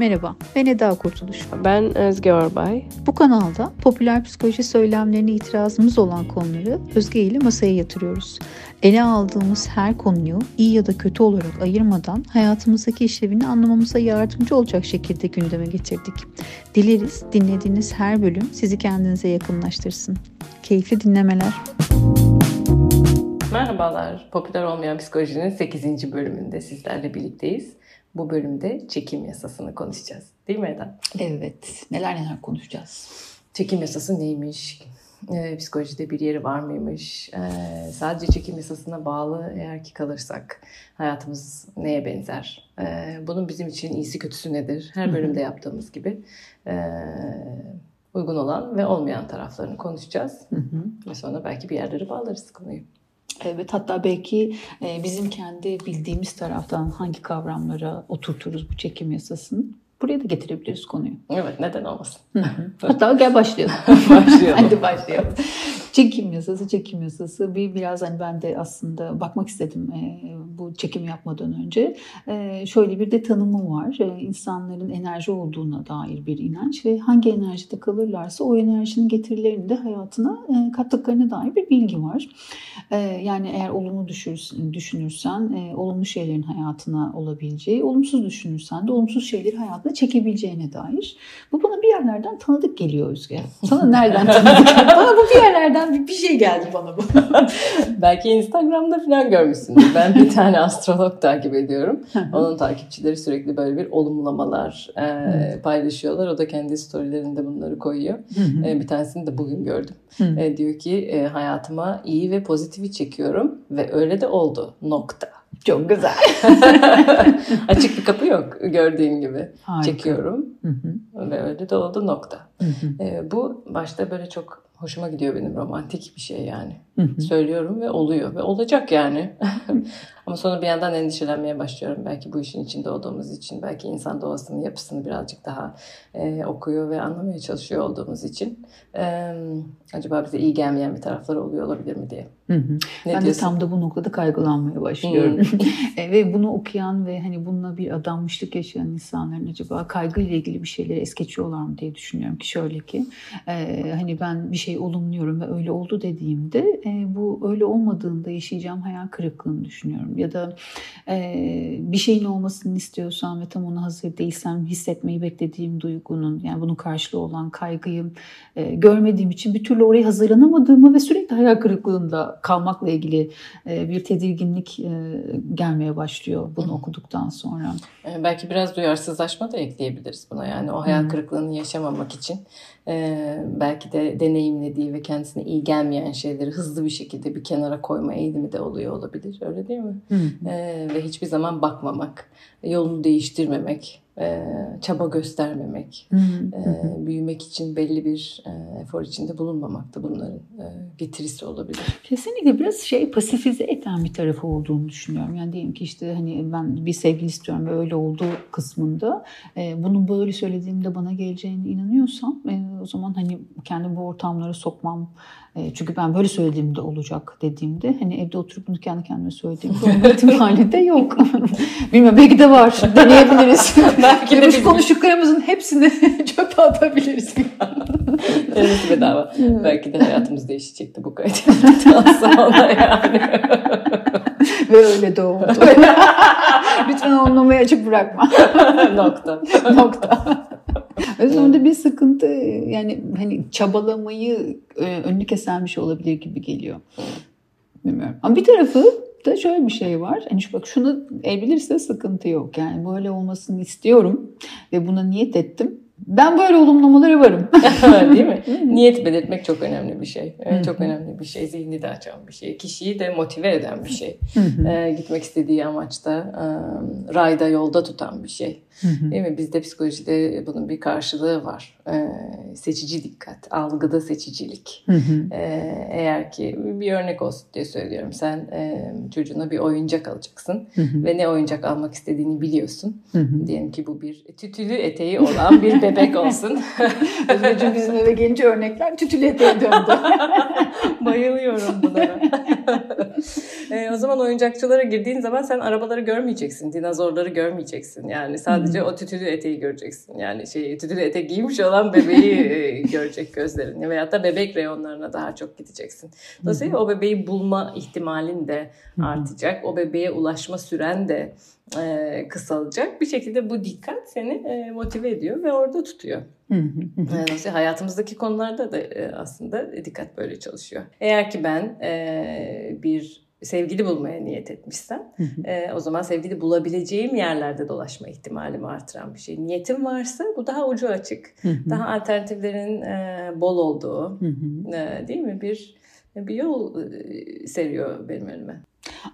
Merhaba, ben Eda Kurtuluş. Ben Özge Orbay. Bu kanalda popüler psikoloji söylemlerine itirazımız olan konuları Özge ile masaya yatırıyoruz. Ele aldığımız her konuyu iyi ya da kötü olarak ayırmadan hayatımızdaki işlevini anlamamıza yardımcı olacak şekilde gündeme getirdik. Dileriz dinlediğiniz her bölüm sizi kendinize yakınlaştırsın. Keyifli dinlemeler. Merhabalar. Popüler olmayan psikolojinin 8. bölümünde sizlerle birlikteyiz. Bu bölümde çekim yasasını konuşacağız. Değil mi Eda? Evet. Neler neler konuşacağız. Çekim yasası neymiş? Ee, psikolojide bir yeri var mıymış? Ee, sadece çekim yasasına bağlı eğer ki kalırsak hayatımız neye benzer? Ee, bunun bizim için iyisi kötüsü nedir? Her bölümde yaptığımız gibi ee, uygun olan ve olmayan taraflarını konuşacağız. Hı hı. Ve sonra belki bir yerlere bağlarız konuyu. Evet hatta belki e, bizim kendi bildiğimiz taraftan hangi kavramlara oturturuz bu çekim yasasını buraya da getirebiliriz konuyu. Evet neden olmasın? Hatta gel başlayalım. Başlayalım. Hadi başlayalım. Çekim yasası, çekim yasası. Bir biraz hani ben de aslında bakmak istedim e, bu çekim yapmadan önce. E, şöyle bir de tanımı var. E, insanların enerji olduğuna dair bir inanç ve hangi enerjide kalırlarsa o enerjinin getirilerini de hayatına e, kattıklarına dair bir bilgi var. E, yani eğer olumlu düşünürsen, düşünürsen e, olumlu şeylerin hayatına olabileceği, olumsuz düşünürsen de olumsuz şeyleri hayatına çekebileceğine dair. Bu bana bir yerlerden tanıdık geliyor Özge. Sana nereden tanıdık? bana bu bir yerlerden bir, bir şey geldi bana bu. Belki Instagram'da falan görmüşsündür. Ben bir tane astrolog takip ediyorum. Onun takipçileri sürekli böyle bir olumlamalar e, paylaşıyorlar. O da kendi storylerinde bunları koyuyor. E, bir tanesini de bugün gördüm. E, diyor ki e, hayatıma iyi ve pozitifi çekiyorum ve öyle de oldu. Nokta. Çok güzel. Açık bir kapı yok gördüğün gibi. Harika. Çekiyorum Hı hı. ve öyle de oldu nokta. Hı hı. E, bu başta böyle çok hoşuma gidiyor benim romantik bir şey yani. Hı hı. Söylüyorum ve oluyor ve olacak yani. Ama sonra bir yandan endişelenmeye başlıyorum. Belki bu işin içinde olduğumuz için, belki insan doğasının yapısını birazcık daha e, okuyor ve anlamaya çalışıyor olduğumuz için. E, acaba bize iyi gelmeyen bir tarafları oluyor olabilir mi diye. Hı hı. Ne ben de diyorsun? tam da bu noktada kaygılanmaya başlıyorum. E, ve bunu okuyan ve hani bununla bir adanmışlık yaşayan insanların acaba kaygıyla ilgili bir şeyleri es geçiyorlar mı diye düşünüyorum ki şöyle ki e, hani ben bir şey olumluyorum ve öyle oldu dediğimde e, bu öyle olmadığında yaşayacağım hayal kırıklığını düşünüyorum. Ya da e, bir şeyin olmasını istiyorsam ve tam ona hazır değilsem hissetmeyi beklediğim duygunun yani bunun karşılığı olan kaygıyı e, görmediğim için bir türlü oraya hazırlanamadığımı ve sürekli hayal kırıklığında kalmakla ilgili e, bir tedirginlik e, gelmeye başlıyor bunu okuduktan sonra. E, belki biraz duyarsızlaşma da ekleyebiliriz buna. Yani o hayal kırıklığını yaşamamak için e, belki de deneyimlediği ve kendisine iyi gelmeyen şeyleri hızlı bir şekilde bir kenara koyma eğilimi de oluyor olabilir. Öyle değil mi? E, ve hiçbir zaman bakmamak, yolunu değiştirmemek, e, çaba göstermemek, e, büyümek için belli bir e, efor içinde bulunmamak da bunların getirisi olabilir. Kesinlikle biraz şey pasifize eden bir tarafı olduğunu düşünüyorum. Yani diyelim ki işte hani ben bir sevgili istiyorum ve öyle olduğu kısmında bunun böyle söylediğimde bana geleceğine inanıyorsam o zaman hani kendimi bu ortamlara sokmam. E, çünkü ben böyle söylediğimde olacak dediğimde hani evde oturup bunu kendi kendime söylediğimde ihtimali de yok. Bilmiyorum belki de var. Deneyebiliriz. Belki de bizim- konuştuklarımızın hepsini çöpe atabiliriz. Denesi bedava. Belki de hayatımız değişecekti bu kayıttan sonra yani. Ve öyle de oldu. Lütfen anlamayı açık bırakma. Nokta. Nokta. Orada bir sıkıntı yani hani çabalamayı e, önünü kesen bir şey olabilir gibi geliyor. Bilmiyorum. Ama bir tarafı da şöyle bir şey var. Hani şu bak şunu evlenirse sıkıntı yok. Yani böyle olmasını istiyorum ve buna niyet ettim. Ben böyle olumlamalara varım. Değil mi? Niyet belirtmek çok önemli bir şey. Evet, çok önemli bir şey. Zihni de açan bir şey. Kişiyi de motive eden bir şey. Ee, gitmek istediği amaçta e, rayda yolda tutan bir şey. Değil mi? Bizde psikolojide bunun bir karşılığı var. Ee, seçici dikkat, algıda seçicilik. Ee, eğer ki bir örnek olsun diye söylüyorum. Sen e, çocuğuna bir oyuncak alacaksın ve ne oyuncak almak istediğini biliyorsun. Diyelim ki bu bir tütülü eteği olan bir bebek olsun. Özgürcüğüm bizim eve gelince örnekler tütülü eteğe döndü. Bayılıyorum bunlara. e, o zaman oyuncakçılara girdiğin zaman sen arabaları görmeyeceksin, dinozorları görmeyeceksin. Yani sadece o tütülü eteği göreceksin. Yani şey tütülü etek giymiş olan bebeği e, görecek gözlerin. Veyahut da bebek reyonlarına daha çok gideceksin. Dolayısıyla o bebeği bulma ihtimalin de artacak. O bebeğe ulaşma süren de e, kısalacak. Bir şekilde bu dikkat seni e, motive ediyor ve orada tutuyor. yani hayatımızdaki konularda da e, aslında dikkat böyle çalışıyor. Eğer ki ben e, bir sevgili bulmaya niyet etmişsem e, o zaman sevgili bulabileceğim yerlerde dolaşma ihtimalimi artıran bir şey. Niyetim varsa bu daha ucu açık, daha alternatiflerin e, bol olduğu e, değil mi bir bir yol e, seriyor benim önüme.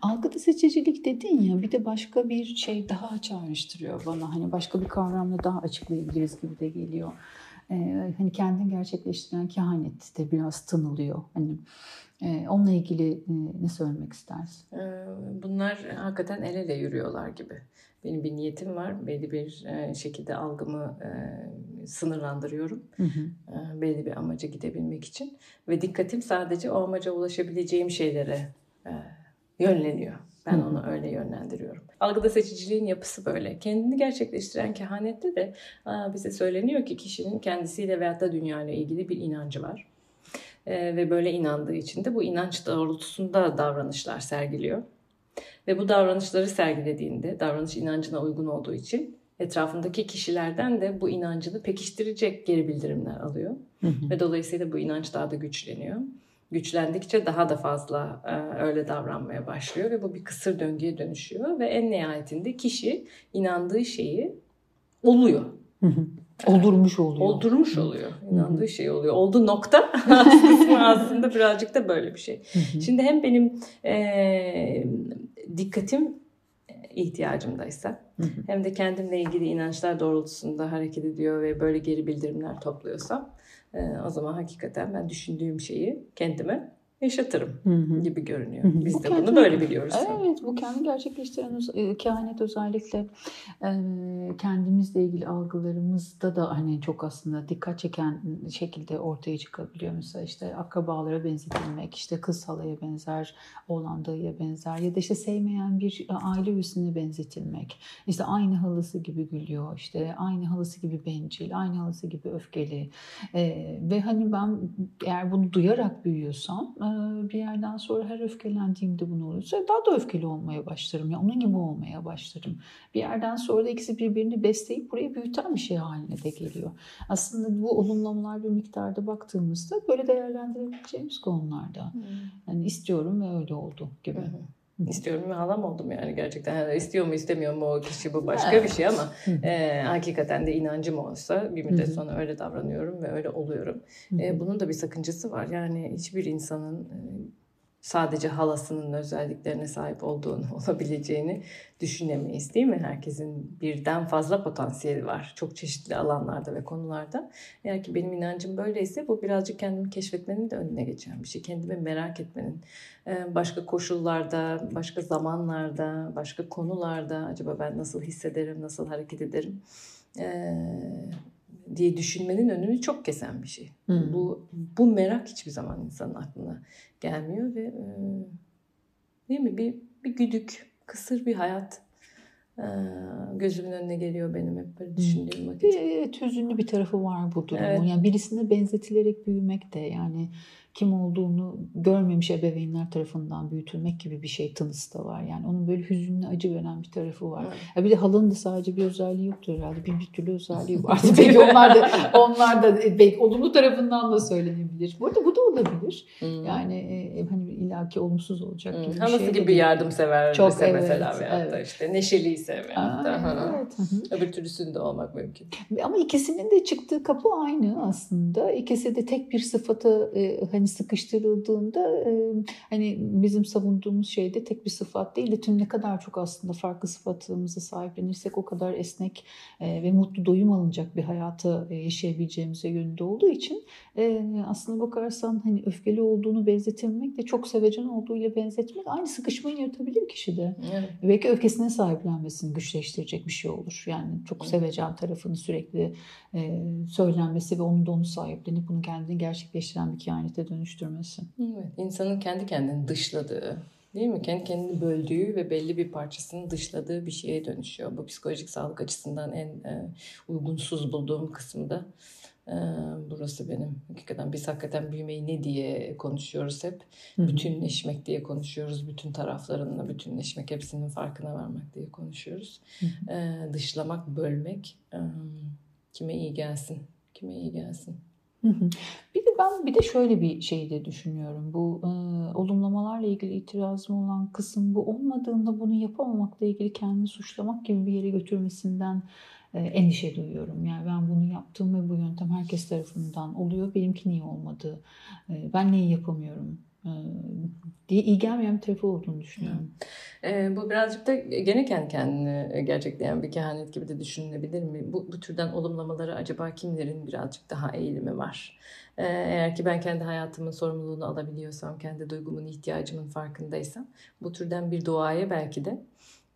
Algıda seçicilik dedin ya bir de başka bir şey daha çağrıştırıyor bana. Hani başka bir kavramla daha açıklayabiliriz gibi de geliyor. Ee, hani kendini gerçekleştiren kehanet de biraz tanılıyor. Hani e, onunla ilgili e, ne söylemek istersin? Ee, bunlar hakikaten el ele yürüyorlar gibi. Benim bir niyetim var. Belli bir e, şekilde algımı e, sınırlandırıyorum. Hı hı. E, belli bir amaca gidebilmek için. Ve dikkatim sadece o amaca ulaşabileceğim şeylere e, yönleniyor. Ben onu öyle yönlendiriyorum. Algıda seçiciliğin yapısı böyle. Kendini gerçekleştiren kehanette de bize söyleniyor ki kişinin kendisiyle veyahut da dünya ile ilgili bir inancı var. Ee, ve böyle inandığı için de bu inanç doğrultusunda davranışlar sergiliyor. Ve bu davranışları sergilediğinde, davranış inancına uygun olduğu için etrafındaki kişilerden de bu inancını pekiştirecek geri bildirimler alıyor. Hı hı. Ve dolayısıyla bu inanç daha da güçleniyor güçlendikçe daha da fazla e, öyle davranmaya başlıyor ve bu bir kısır döngüye dönüşüyor ve en nihayetinde kişi inandığı şeyi oluyor. Oldurmuş oluyor. Oldurmuş oluyor. İnandığı şey oluyor. Oldu nokta aslında birazcık da böyle bir şey. Şimdi hem benim e, dikkatim ihtiyacımdaysa hem de kendimle ilgili inançlar doğrultusunda hareket ediyor ve böyle geri bildirimler topluyorsam o zaman hakikaten ben düşündüğüm şeyi kendime yaşatırım hı hı. gibi görünüyor. Hı hı. Biz bu de kendi, bunu böyle biliyoruz. Evet bu kendi gerçekleştiren e, kehanet özellikle e, kendimizle ilgili algılarımızda da hani çok aslında dikkat çeken şekilde ortaya çıkabiliyor. Mesela işte akrabalara benzetilmek, işte kız halaya benzer, oğlan dayıya benzer ya da işte sevmeyen bir aile üyesine benzetilmek. İşte aynı halası gibi gülüyor, işte aynı halası gibi bencil, aynı halası gibi öfkeli. E, ve hani ben eğer bunu duyarak büyüyorsam bir yerden sonra her öfkelendiğimde bunu olursa daha da öfkeli olmaya başlarım. Ya onun gibi olmaya başlarım. Bir yerden sonra da ikisi birbirini besleyip buraya büyüten bir şey haline de geliyor. Aslında bu olumlamalar bir miktarda baktığımızda böyle değerlendirebileceğimiz konularda. Hmm. Yani istiyorum ve öyle oldu gibi. Hmm. İstiyorum ve halam oldum yani gerçekten. Yani istiyor mu istemiyor mu o kişi bu başka bir şey ama e, hakikaten de inancım olsa bir müddet sonra öyle davranıyorum ve öyle oluyorum. E, bunun da bir sakıncası var. Yani hiçbir insanın e, sadece halasının özelliklerine sahip olduğunu, olabileceğini düşünemeyiz değil mi? Herkesin birden fazla potansiyeli var. Çok çeşitli alanlarda ve konularda. Eğer ki benim inancım böyleyse bu birazcık kendimi keşfetmenin de önüne geçen bir şey. Kendimi merak etmenin. Ee, başka koşullarda, başka zamanlarda, başka konularda acaba ben nasıl hissederim, nasıl hareket ederim? Diye düşünmenin önünü çok kesen bir şey. Hmm. Bu bu merak hiçbir zaman insanın aklına gelmiyor ve e, değil mi bir bir güdük, kısır bir hayat e, gözümün önüne geliyor benim hep böyle düşündüğüm vakit. Evet, hüzünlü bir tarafı var bu durumun. Evet. Yani birisine benzetilerek büyümek de yani kim olduğunu görmemiş ebeveynler tarafından büyütülmek gibi bir şey tınısı da var. Yani onun böyle hüzünlü acı veren bir tarafı var. Evet. Ya bir de halının da sadece bir özelliği yoktur herhalde. Bir, bir türlü özelliği var. belki onlar da onlar da belki olumlu tarafından da söylenebilir. Bu arada bu da olabilir. Hmm. Yani e, hani illaki olumsuz olacak gibi hmm. bir şey. gibi değil. yardımsever Çok, evet, mesela evet. da işte neşeliyse veyahut da. Evet. Öbür türlüsünde olmak mümkün. Ama ikisinin de çıktığı kapı aynı aslında. İkisi de tek bir sıfatı e, hani sıkıştırıldığında e, hani bizim savunduğumuz şeyde tek bir sıfat değil de tüm ne kadar çok aslında farklı sıfatımızı sahiplenirsek o kadar esnek e, ve mutlu doyum alınacak bir hayatı e, yaşayabileceğimize yönünde olduğu için e, aslında bakarsan hani öfkeli olduğunu benzetilmek de çok sevecen olduğuyla benzetmek aynı sıkışmayı yaratabilir kişide. Evet. Belki öfkesine sahiplenmesini güçleştirecek bir şey olur. Yani çok evet. sevecen tarafını sürekli e, söylenmesi ve onun da onu sahiplenip bunu kendini gerçekleştiren bir kehanete dönüştürmesi. Evet, insanın kendi kendini dışladığı Değil mi? Kendi kendini böldüğü ve belli bir parçasını dışladığı bir şeye dönüşüyor. Bu psikolojik sağlık açısından en e, uygunsuz bulduğum kısımda burası benim. Hakikaten biz hakikaten büyümeyi ne diye konuşuyoruz hep. Hı-hı. Bütünleşmek diye konuşuyoruz. Bütün taraflarınla bütünleşmek, hepsinin farkına varmak diye konuşuyoruz. Dışlamak, bölmek kime iyi gelsin? Kime iyi gelsin? Bir de ben bir de şöyle bir şey de düşünüyorum. Bu e, olumlamalarla ilgili itirazım olan kısım bu olmadığında bunu yapamamakla ilgili kendini suçlamak gibi bir yere götürmesinden endişe duyuyorum. Yani ben bunu yaptım ve bu yöntem herkes tarafından oluyor. Benimki niye olmadı? E, ben neyi yapamıyorum? E, diye iyi gelmeyen bir tarafı olduğunu düşünüyorum. E, bu birazcık da gene kendi kendini gerçekleyen bir kehanet gibi de düşünülebilir mi? Bu, bu türden olumlamaları acaba kimlerin birazcık daha eğilimi var? E, eğer ki ben kendi hayatımın sorumluluğunu alabiliyorsam, kendi duygumun, ihtiyacımın farkındaysam bu türden bir duaya belki de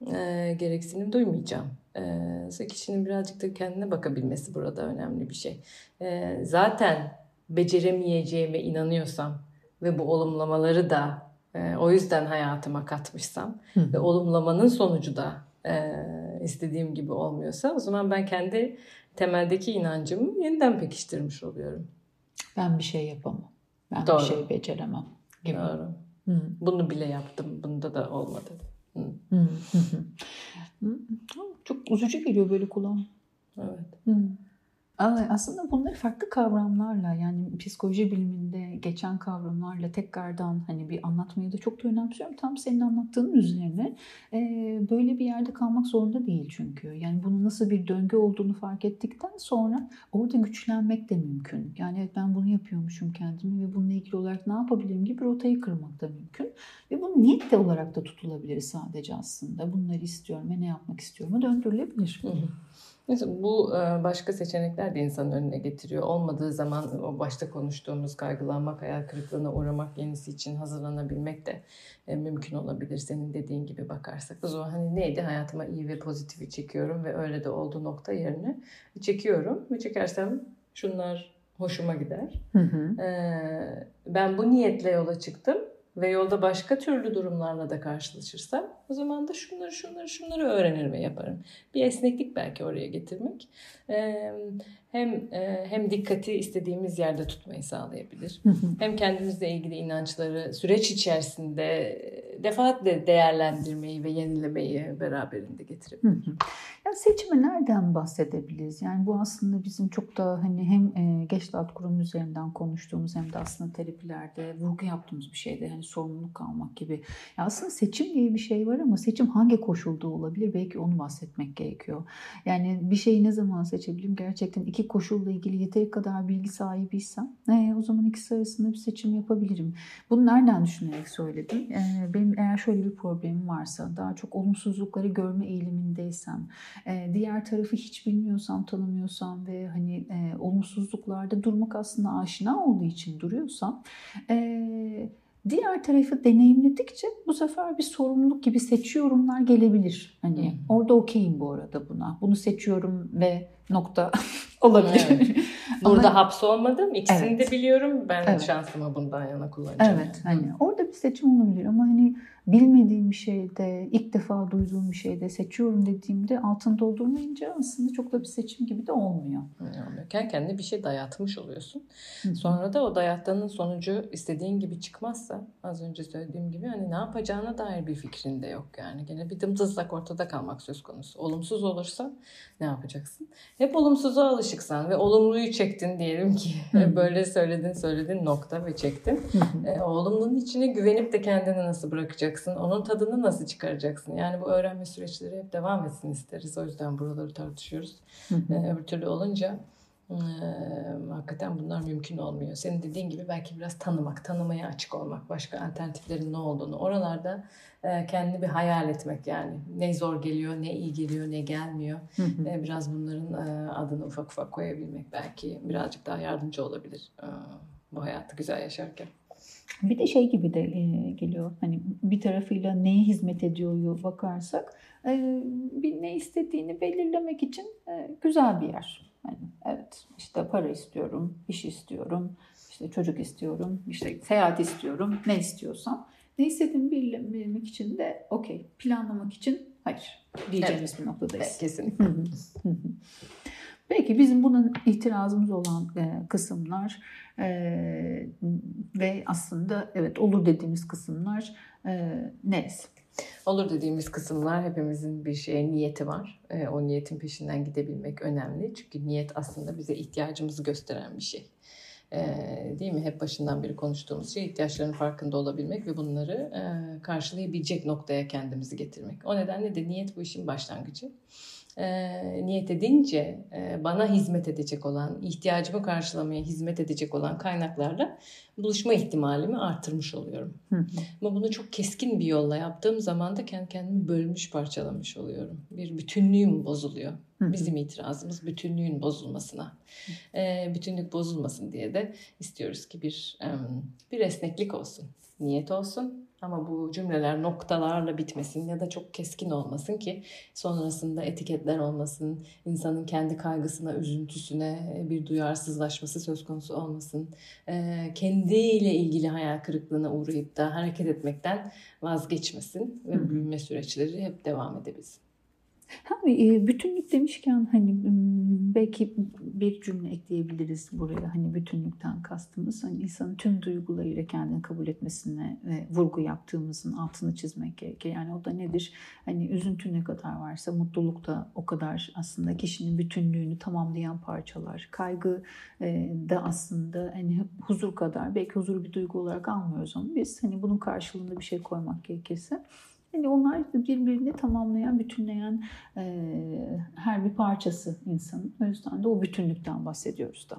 e, gereksinim duymayacağım. E, kişinin birazcık da kendine bakabilmesi burada önemli bir şey. E, zaten beceremeyeceğime inanıyorsam ve bu olumlamaları da e, o yüzden hayatıma katmışsam Hı. ve olumlamanın sonucu da e, istediğim gibi olmuyorsa o zaman ben kendi temeldeki inancımı yeniden pekiştirmiş oluyorum. Ben bir şey yapamam. Ben Doğru. bir şey beceremem gibi. Doğru. Hı. Bunu bile yaptım. Bunda da olmadı. Çok üzücü geliyor böyle kulağa. Evet. Hı. Aslında bunları farklı kavramlarla yani psikoloji biliminde geçen kavramlarla tekrardan hani bir anlatmayı da çok da önemsiyorum. Tam senin anlattığının üzerine e, böyle bir yerde kalmak zorunda değil çünkü. Yani bunun nasıl bir döngü olduğunu fark ettikten sonra orada güçlenmek de mümkün. Yani evet ben bunu yapıyormuşum kendimi ve bununla ilgili olarak ne yapabilirim gibi rotayı kırmak da mümkün. Ve bu niyet de olarak da tutulabilir sadece aslında. Bunları istiyorum ve ne yapmak istiyorum döndürülebilir. Hı. Mesela bu e, başka seçenekler de insanın önüne getiriyor. Olmadığı zaman o başta konuştuğumuz kaygılanmak, hayal kırıklığına uğramak, yenisi için hazırlanabilmek de e, mümkün olabilir. Senin dediğin gibi bakarsak. O zaman hani neydi? Hayatıma iyi ve pozitifi çekiyorum ve öyle de olduğu nokta yerine çekiyorum. Ve çekersem şunlar hoşuma gider. Hı hı. E, ben bu niyetle yola çıktım ve yolda başka türlü durumlarla da karşılaşırsam o zaman da şunları şunları şunları öğrenir ve yaparım. Bir esneklik belki oraya getirmek hem hem dikkati istediğimiz yerde tutmayı sağlayabilir. hem kendimizle ilgili inançları süreç içerisinde defaatle değerlendirmeyi ve yenilemeyi beraberinde getirebilir. Ya seçimi nereden bahsedebiliriz? Yani bu aslında bizim çok da hani hem e, Geçlat kurum üzerinden konuştuğumuz hem de aslında terapilerde vurgu yaptığımız bir şeyde hani sorumluluk almak gibi. Ya aslında seçim diye bir şey var ama seçim hangi koşulda olabilir? Belki onu bahsetmek gerekiyor. Yani bir şeyi ne zaman seçebilirim? Gerçekten iki koşulla ilgili yeteri kadar bilgi sahibiysem e, o zaman ikisi arasında bir seçim yapabilirim. Bunu nereden düşünerek söyledim? E, benim eğer şöyle bir problemim varsa daha çok olumsuzlukları görme eğilimindeysem e, diğer tarafı hiç bilmiyorsam, tanımıyorsam ve hani e, olumsuzluklarda durmak aslında aşina olduğu için duruyorsam e, diğer tarafı deneyimledikçe bu sefer bir sorumluluk gibi seçiyorumlar gelebilir. Hani hmm. orada okeyim bu arada buna. Bunu seçiyorum ve nokta olabilir. Evet. Burada Ama, hapsolmadım. İkisini evet. de biliyorum. Ben evet. şansımı bundan yana kullanacağım. Evet. Yani. Hani orada bir seçim olabilir ama hani bilmediğim bir şeyde, ilk defa duyduğum bir şeyde seçiyorum dediğimde altını doldurmayınca aslında çok da bir seçim gibi de olmuyor. Yani kendine bir şey dayatmış oluyorsun. Sonra da o dayattığının sonucu istediğin gibi çıkmazsa az önce söylediğim gibi hani ne yapacağına dair bir fikrin de yok yani. Gene bir dımdızlak ortada kalmak söz konusu. Olumsuz olursa ne yapacaksın? Hep olumsuza alışıksan ve olumluyu çektin diyelim ki böyle söyledin söyledin nokta ve çektin. e, olumlunun içine güvenip de kendini nasıl bırakacaksın? Yapacaksın? Onun tadını nasıl çıkaracaksın? Yani bu öğrenme süreçleri hep devam etsin isteriz. O yüzden buraları tartışıyoruz. Hı hı. Ee, öbür türlü olunca e, hakikaten bunlar mümkün olmuyor. Senin dediğin gibi belki biraz tanımak, tanımaya açık olmak, başka alternatiflerin ne olduğunu, oralarda e, kendini bir hayal etmek yani. Ne zor geliyor, ne iyi geliyor, ne gelmiyor. Hı hı. E, biraz bunların e, adını ufak ufak koyabilmek belki birazcık daha yardımcı olabilir e, bu hayatı güzel yaşarken. Bir de şey gibi de e, geliyor. Hani bir tarafıyla neye hizmet ediyor bakarsak e, bir ne istediğini belirlemek için e, güzel bir yer. Yani evet işte para istiyorum, iş istiyorum, işte çocuk istiyorum, işte seyahat istiyorum, ne istiyorsam Ne istediğimi bilmek için de okey. Planlamak için hayır diyeceğimiz evet. bir noktadayız. Evet, kesinlikle. Peki bizim bunun itirazımız olan e, kısımlar e, ve aslında evet olur dediğimiz kısımlar e, neresi? Olur dediğimiz kısımlar hepimizin bir şeye niyeti var. E, o niyetin peşinden gidebilmek önemli. Çünkü niyet aslında bize ihtiyacımızı gösteren bir şey. E, değil mi? Hep başından beri konuştuğumuz şey ihtiyaçların farkında olabilmek ve bunları e, karşılayabilecek noktaya kendimizi getirmek. O nedenle de niyet bu işin başlangıcı e, niyet edince e, bana hizmet edecek olan, ihtiyacımı karşılamaya hizmet edecek olan kaynaklarla buluşma ihtimalimi arttırmış oluyorum. Hı hı. Ama bunu çok keskin bir yolla yaptığım zaman da kendi kendimi bölmüş, parçalamış oluyorum. Bir bütünlüğüm bozuluyor. Hı. Bizim itirazımız bütünlüğün bozulmasına. E, bütünlük bozulmasın diye de istiyoruz ki bir bir esneklik olsun, niyet olsun ama bu cümleler noktalarla bitmesin ya da çok keskin olmasın ki sonrasında etiketler olmasın, insanın kendi kaygısına, üzüntüsüne bir duyarsızlaşması söz konusu olmasın. Ee, kendiyle ilgili hayal kırıklığına uğrayıp da hareket etmekten vazgeçmesin ve büyüme süreçleri hep devam edebilsin. Hani bütünlük demişken hani belki bir cümle ekleyebiliriz buraya. Hani bütünlükten kastımız hani insanın tüm duygularıyla kendini kabul etmesine vurgu yaptığımızın altını çizmek gerekir. Yani o da nedir? Hani üzüntü ne kadar varsa mutluluk da o kadar aslında kişinin bütünlüğünü tamamlayan parçalar. Kaygı da aslında hani huzur kadar belki huzur bir duygu olarak almıyoruz ama biz hani bunun karşılığında bir şey koymak gerekirse yani onlar birbirini tamamlayan, bütünleyen e, her bir parçası insanın. O yüzden de o bütünlükten bahsediyoruz da.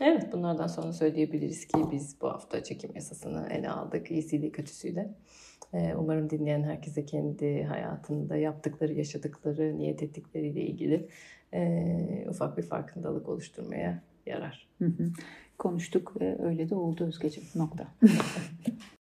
evet bunlardan sonra söyleyebiliriz ki biz bu hafta çekim yasasını ele aldık. İyisiyle kötüsüyle. Umarım dinleyen herkese kendi hayatında yaptıkları, yaşadıkları, niyet ettikleriyle ilgili e, ufak bir farkındalık oluşturmaya yarar. Konuştuk ve öyle de oldu Özgeciğim. Nokta.